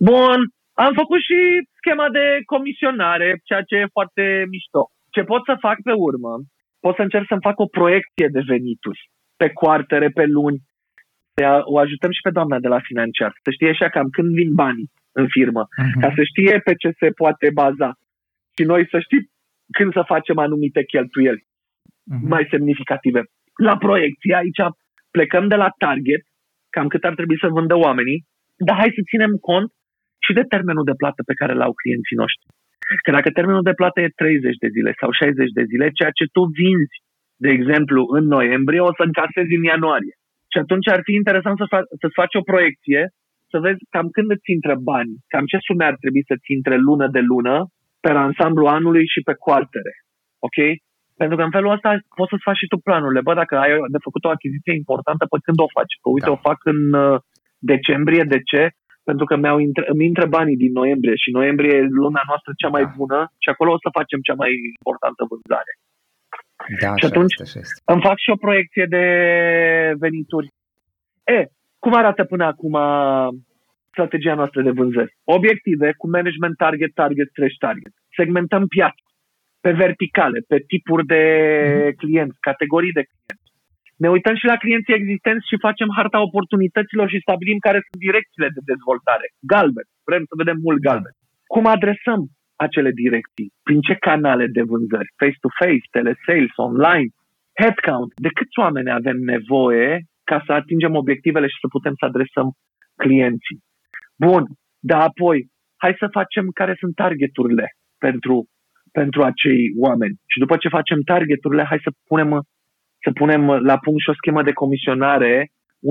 Bun, am făcut și schema de comisionare, ceea ce e foarte mișto. Ce pot să fac pe urmă? Pot să încerc să-mi fac o proiecție de venituri pe coartere, pe luni. O ajutăm și pe doamna de la financiar. Să știe așa cam când vin banii în firmă. Uh-huh. Ca să știe pe ce se poate baza. Și noi să știm când să facem anumite cheltuieli uh-huh. mai semnificative. La proiecție aici plecăm de la target, cam cât ar trebui să vândă oamenii, dar hai să ținem cont și de termenul de plată pe care l-au clienții noștri. Că dacă termenul de plată e 30 de zile sau 60 de zile, ceea ce tu vinzi, de exemplu, în noiembrie, o să încasezi în ianuarie. Și atunci ar fi interesant să fa- să faci o proiecție, să vezi cam când îți intră bani, cam ce sume ar trebui să-ți intre lună de lună, pe ansamblu anului și pe coartere. Ok? Pentru că în felul ăsta poți să-ți faci și tu planurile. Bă, dacă ai de făcut o achiziție importantă, pe când o faci? Că uite, da. o fac în uh, decembrie, de ce? Pentru că mi-au intră, îmi intră banii din noiembrie și noiembrie e luna noastră cea mai da. bună și acolo o să facem cea mai importantă vânzare. Da, și atunci este, este. îmi fac și o proiecție de venituri. E, cum arată până acum strategia noastră de vânzări? Obiective cu management target, target, stretch target. Segmentăm piața pe verticale, pe tipuri de mm-hmm. clienți, categorii de clienți. Ne uităm și la clienții existenți și facem harta oportunităților și stabilim care sunt direcțiile de dezvoltare. Galben. Vrem să vedem mult galben. Cum adresăm acele direcții? Prin ce canale de vânzări? Face-to-face, telesales, online, headcount. De câți oameni avem nevoie ca să atingem obiectivele și să putem să adresăm clienții? Bun, dar apoi, hai să facem care sunt targeturile pentru, pentru acei oameni. Și după ce facem targeturile, hai să punem să punem la punct și o schemă de comisionare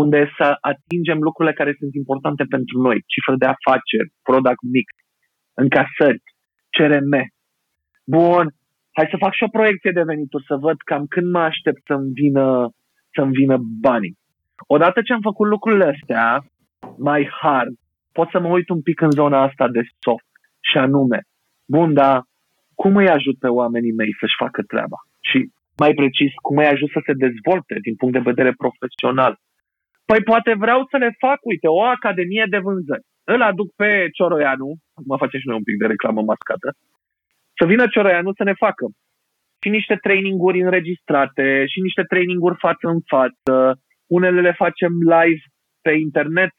unde să atingem lucrurile care sunt importante pentru noi. Cifră de afaceri, product mix, încasări, CRM. Bun, hai să fac și o proiecție de venituri, să văd cam când mă aștept să-mi vină, să-mi vină banii. Odată ce am făcut lucrurile astea, mai hard, pot să mă uit un pic în zona asta de soft și anume, bun, dar cum îi ajut pe oamenii mei să-și facă treaba? Și mai precis, cum ai ajuns să se dezvolte din punct de vedere profesional. Păi poate vreau să le fac, uite, o academie de vânzări. Îl aduc pe Cioroianu, mă face și noi un pic de reclamă mascată, să vină Cioroianu să ne facă și niște traininguri înregistrate și niște traininguri față în față. Unele le facem live pe internet,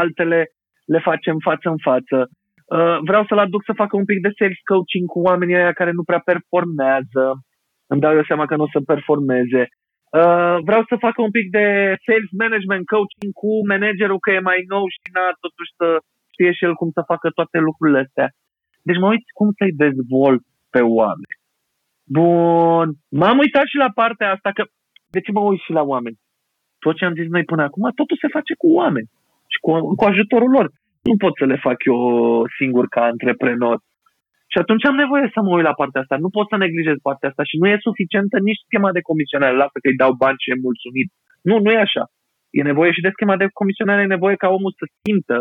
altele le facem față în față. Uh, vreau să-l aduc să facă un pic de sales coaching cu oamenii aia care nu prea performează îmi dau eu seama că nu o să performeze. Uh, vreau să fac un pic de sales management coaching cu managerul că e mai nou și n-a totuși să știe și el cum să facă toate lucrurile astea. Deci mă uit cum să-i dezvolt pe oameni. Bun. M-am uitat și la partea asta că de ce mă uit și la oameni? Tot ce am zis noi până acum, totul se face cu oameni și cu, cu ajutorul lor. Nu pot să le fac eu singur ca antreprenor. Și atunci am nevoie să mă uit la partea asta. Nu pot să neglijez partea asta și nu e suficientă nici schema de comisionare. Lasă că îi dau bani și e mulțumit. Nu, nu e așa. E nevoie și de schema de comisionare, e nevoie ca omul să simtă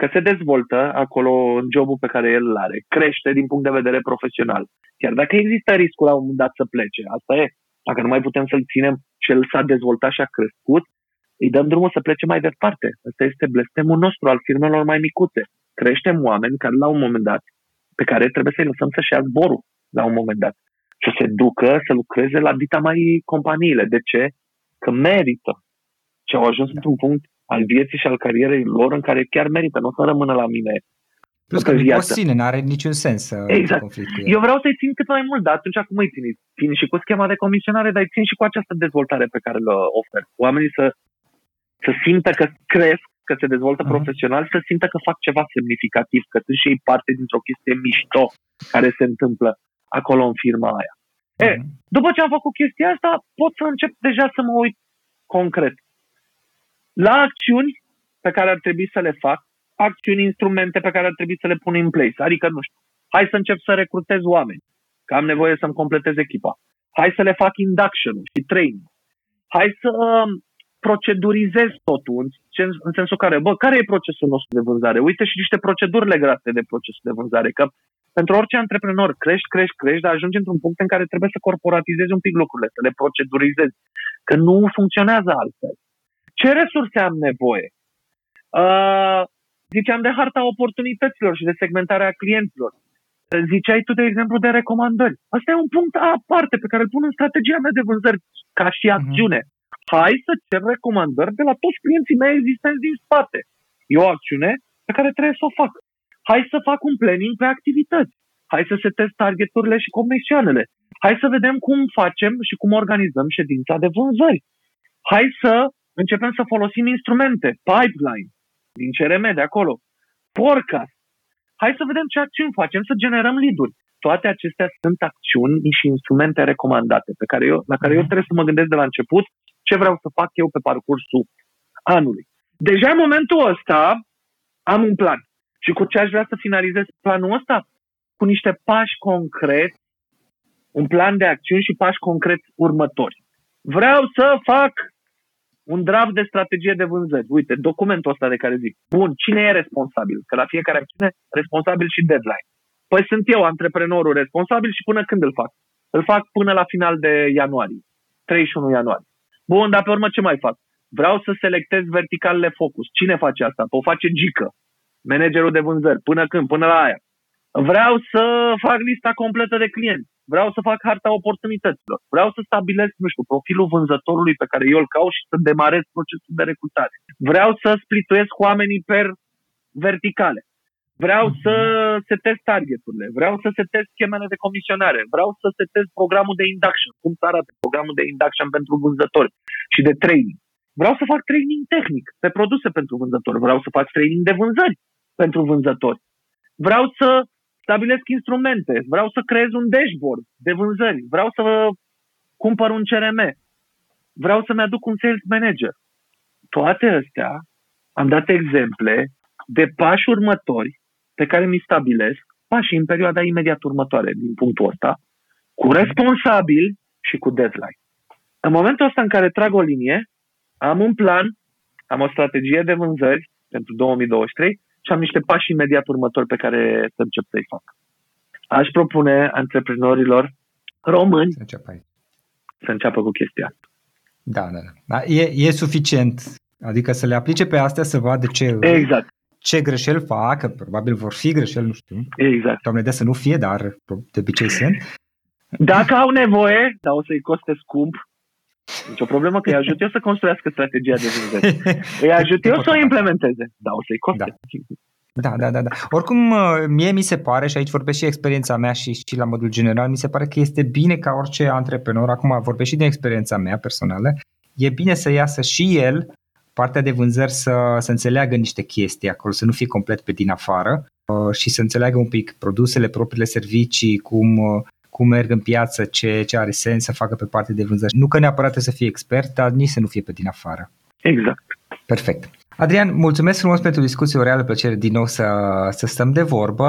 că se dezvoltă acolo în jobul pe care el îl are, crește din punct de vedere profesional. Chiar dacă există riscul la un moment dat să plece, asta e. Dacă nu mai putem să-l ținem și el s-a dezvoltat și a crescut, îi dăm drumul să plece mai departe. Asta este blestemul nostru al firmelor mai micuțe. Creștem oameni care la un moment dat pe care trebuie să-i lăsăm să-și ia zborul la un moment dat. Să se ducă să lucreze la dita mai companiile. De ce? Că merită. Și au ajuns într-un punct al vieții și al carierei lor în care chiar merită. Nu o să rămână la mine Plus că nu sine, nu are niciun sens să exact. conflict cu el. Eu vreau să-i țin cât mai mult, dar atunci cum îi țin? Țin și cu schema de comisionare, dar îi țin și cu această dezvoltare pe care le ofer. Oamenii să, să simtă că cresc, că se dezvoltă uh-huh. profesional, să simtă că fac ceva semnificativ, că sunt și ei parte dintr-o chestie mișto care se întâmplă acolo în firma aia. Uh-huh. E, după ce am făcut chestia asta, pot să încep deja să mă uit concret la acțiuni pe care ar trebui să le fac, acțiuni, instrumente pe care ar trebui să le pun în place. Adică, nu știu, hai să încep să recrutez oameni, că am nevoie să-mi completez echipa. Hai să le fac induction și training. Hai să um, procedurizez totul, în, în sensul care, bă, care e procesul nostru de vânzare? Uite și niște proceduri legate de procesul de vânzare, că pentru orice antreprenor crești, crești, crești, dar ajungi într-un punct în care trebuie să corporatizezi un pic lucrurile, să le procedurizezi, că nu funcționează altfel. Ce resurse am nevoie? Uh, ziceam de harta oportunităților și de segmentarea clienților. Ziceai tu, de exemplu, de recomandări. Asta e un punct aparte pe care îl pun în strategia mea de vânzări ca și mhm. acțiune. Uh-huh. Hai să cer recomandări de la toți clienții mei existenți din spate. E o acțiune pe care trebuie să o fac. Hai să fac un planning pe activități. Hai să setez targeturile și comisioanele. Hai să vedem cum facem și cum organizăm ședința de vânzări. Hai să începem să folosim instrumente, pipeline, din CRM de acolo, forecast. Hai să vedem ce acțiuni facem, să generăm lead-uri. Toate acestea sunt acțiuni și instrumente recomandate pe care eu, la care eu trebuie să mă gândesc de la început ce vreau să fac eu pe parcursul anului. Deja în momentul ăsta am un plan. Și cu ce aș vrea să finalizez planul ăsta? Cu niște pași concreți, un plan de acțiuni și pași concreți următori. Vreau să fac un draft de strategie de vânzări. Uite, documentul ăsta de care zic. Bun, cine e responsabil? Că la fiecare acțiune, responsabil și deadline. Păi sunt eu, antreprenorul responsabil și până când îl fac? Îl fac până la final de ianuarie, 31 ianuarie. Bun, dar pe urmă ce mai fac? Vreau să selectez verticalele focus. Cine face asta? O face Gică, managerul de vânzări. Până când? Până la aia. Vreau să fac lista completă de clienți. Vreau să fac harta oportunităților. Vreau să stabilesc, nu știu, profilul vânzătorului pe care eu îl caut și să demarez procesul de recrutare. Vreau să splituiesc oamenii per verticale. Vreau să setez targeturile, vreau să setez schemele de comisionare, vreau să setez programul de induction, cum să arate programul de induction pentru vânzători și de training. Vreau să fac training tehnic pe produse pentru vânzători, vreau să fac training de vânzări pentru vânzători. Vreau să stabilesc instrumente, vreau să creez un dashboard de vânzări, vreau să cumpăr un CRM, vreau să-mi aduc un sales manager. Toate astea am dat exemple de pași următori pe care mi stabilesc, pași în perioada imediat următoare din punctul ăsta, cu responsabil și cu deadline. În momentul ăsta în care trag o linie, am un plan, am o strategie de vânzări pentru 2023 și am niște pași imediat următori pe care să încep să-i fac. Aș propune antreprenorilor români să înceapă, aici. să înceapă cu chestia asta. Da, da, da. da e, e suficient. Adică să le aplice pe astea să vadă ce, exact. Ce greșeli fac, că probabil vor fi greșeli, nu știu. Exact. Doamne de să nu fie, dar de obicei sunt. Dacă au nevoie, dar o să-i coste scump, nici o problemă că îi ajut eu să construiască strategia de vânzări. Îi ajut eu să o implementeze. Da, o să-i coste. Da. Da, da, da, da. Oricum, uh, mie mi se pare, și aici vorbesc și experiența mea și, și la modul general, mi se pare că este bine ca orice antreprenor, acum vorbesc și din experiența mea personală, e bine să iasă și el partea de vânzări să, să înțeleagă niște chestii acolo, să nu fie complet pe din afară uh, și să înțeleagă un pic produsele, propriile servicii, cum uh, cum merg în piață, ce, ce are sens să facă pe partea de vânzări. Nu că neapărat să fie expert, dar nici să nu fie pe din afară. Exact. Perfect. Adrian, mulțumesc frumos pentru discuție, o reală plăcere din nou să, să stăm de vorbă.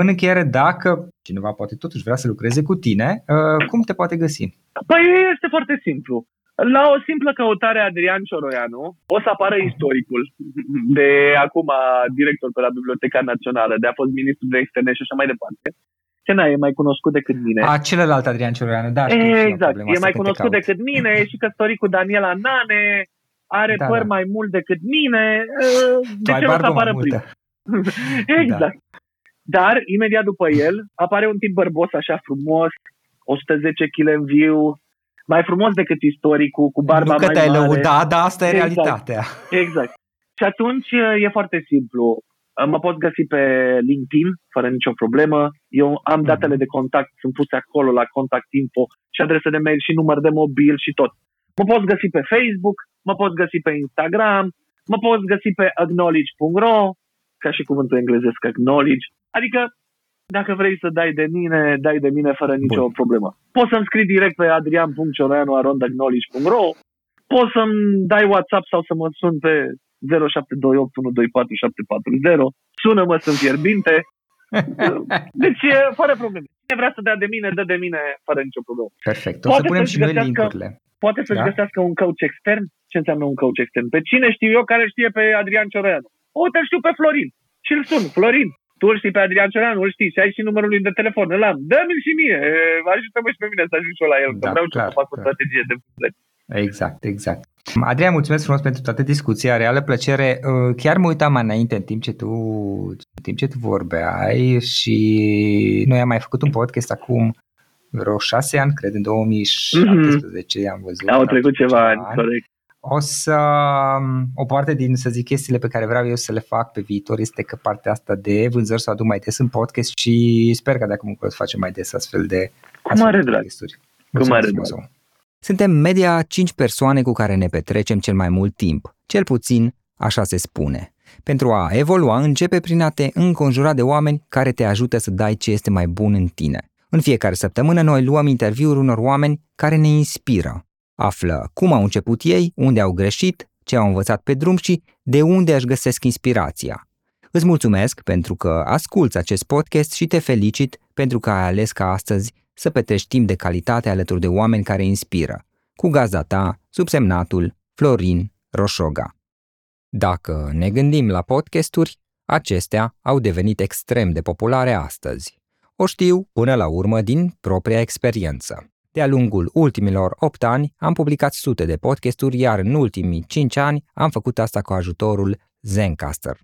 În încheiere, dacă cineva poate totuși vrea să lucreze cu tine, uh, cum te poate găsi? Păi este foarte simplu. La o simplă căutare Adrian Cioroianu o să apară istoricul de acum director pe la Biblioteca Națională, de a fost ministru de externe și așa mai departe. Sena e mai cunoscut decât mine. A, celălalt Adrian Cioroianu, da. Știu exact, e mai cunoscut decât mine, e și căsătorit cu Daniela Nane, are da, păr da. mai mult decât mine. De ce nu să apară prim? exact. Da. Dar, imediat după el, apare un tip bărbos așa frumos, 110 kg în viu, mai frumos decât istoricul, cu barba nu că mai te-ai mare. lăudat, dar asta e exact. realitatea. Exact. Și atunci e foarte simplu Mă poți găsi pe LinkedIn, fără nicio problemă. Eu am datele de contact, sunt puse acolo la contact info și adresă de mail și număr de mobil și tot. Mă poți găsi pe Facebook, mă poți găsi pe Instagram, mă poți găsi pe acknowledge.ro, ca și cuvântul englezesc acknowledge. Adică, dacă vrei să dai de mine, dai de mine fără nicio Bun. problemă. Poți să-mi scrii direct pe adrian.cioreanu.acknowledge.ro Poți să-mi dai WhatsApp sau să mă sun pe 0728124740. Sună-mă, sunt fierbinte. Deci, fără probleme. Cine vrea să dea de mine, dă de mine fără nicio problemă. Perfect. O poate să punem și noi linkurile. Poate să-și da? găsească un coach extern. Ce înseamnă un coach extern? Pe cine știu eu care știe pe Adrian Cioreanu? O, te știu pe Florin. Și îl sun. Florin, tu îl știi pe Adrian Cioreanu, îl știi și ai și numărul lui de telefon. Îl am. Dă-mi și mie. Ajută-mă și pe mine să ajung și eu la el. Da, vreau clar, să fac o strategie de vânzări. Exact, exact. Adrian, mulțumesc frumos pentru toată discuția, reală plăcere. Uh, chiar mă uitam mai înainte în timp ce tu, în timp ce tu vorbeai și noi am mai făcut un podcast acum vreo șase ani, cred, în 2017 mm-hmm. am văzut. Au trecut ceva ani, ani, corect. O să, o parte din, să zic, chestiile pe care vreau eu să le fac pe viitor este că partea asta de vânzări să o aduc mai des în podcast și sper că dacă mă pot face mai des astfel de Cu mare drag. Cu mare drag. Suntem media 5 persoane cu care ne petrecem cel mai mult timp, cel puțin așa se spune. Pentru a evolua, începe prin a te înconjura de oameni care te ajută să dai ce este mai bun în tine. În fiecare săptămână noi luăm interviuri unor oameni care ne inspiră. Află cum au început ei, unde au greșit, ce au învățat pe drum și de unde își găsesc inspirația. Îți mulțumesc pentru că asculți acest podcast și te felicit pentru că ai ales ca astăzi să petrești timp de calitate alături de oameni care inspiră. Cu gazda ta, subsemnatul Florin Roșoga. Dacă ne gândim la podcasturi, acestea au devenit extrem de populare astăzi. O știu până la urmă din propria experiență. De-a lungul ultimilor 8 ani am publicat sute de podcasturi, iar în ultimii 5 ani am făcut asta cu ajutorul Zencaster.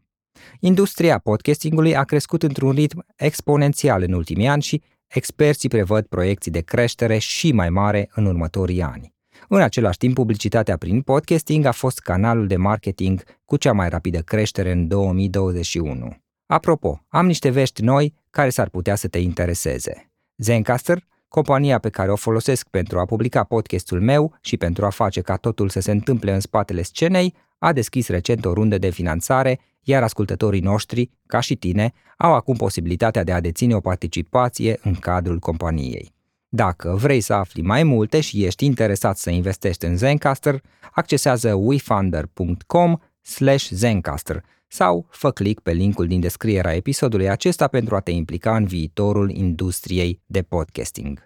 Industria podcastingului a crescut într-un ritm exponențial în ultimii ani și experții prevăd proiecții de creștere și mai mare în următorii ani. În același timp, publicitatea prin podcasting a fost canalul de marketing cu cea mai rapidă creștere în 2021. Apropo, am niște vești noi care s-ar putea să te intereseze. Zencaster, compania pe care o folosesc pentru a publica podcastul meu și pentru a face ca totul să se întâmple în spatele scenei, a deschis recent o rundă de finanțare, iar ascultătorii noștri, ca și tine, au acum posibilitatea de a deține o participație în cadrul companiei. Dacă vrei să afli mai multe și ești interesat să investești în Zencaster, accesează wefunder.com Zencaster sau fă click pe linkul din descrierea episodului acesta pentru a te implica în viitorul industriei de podcasting.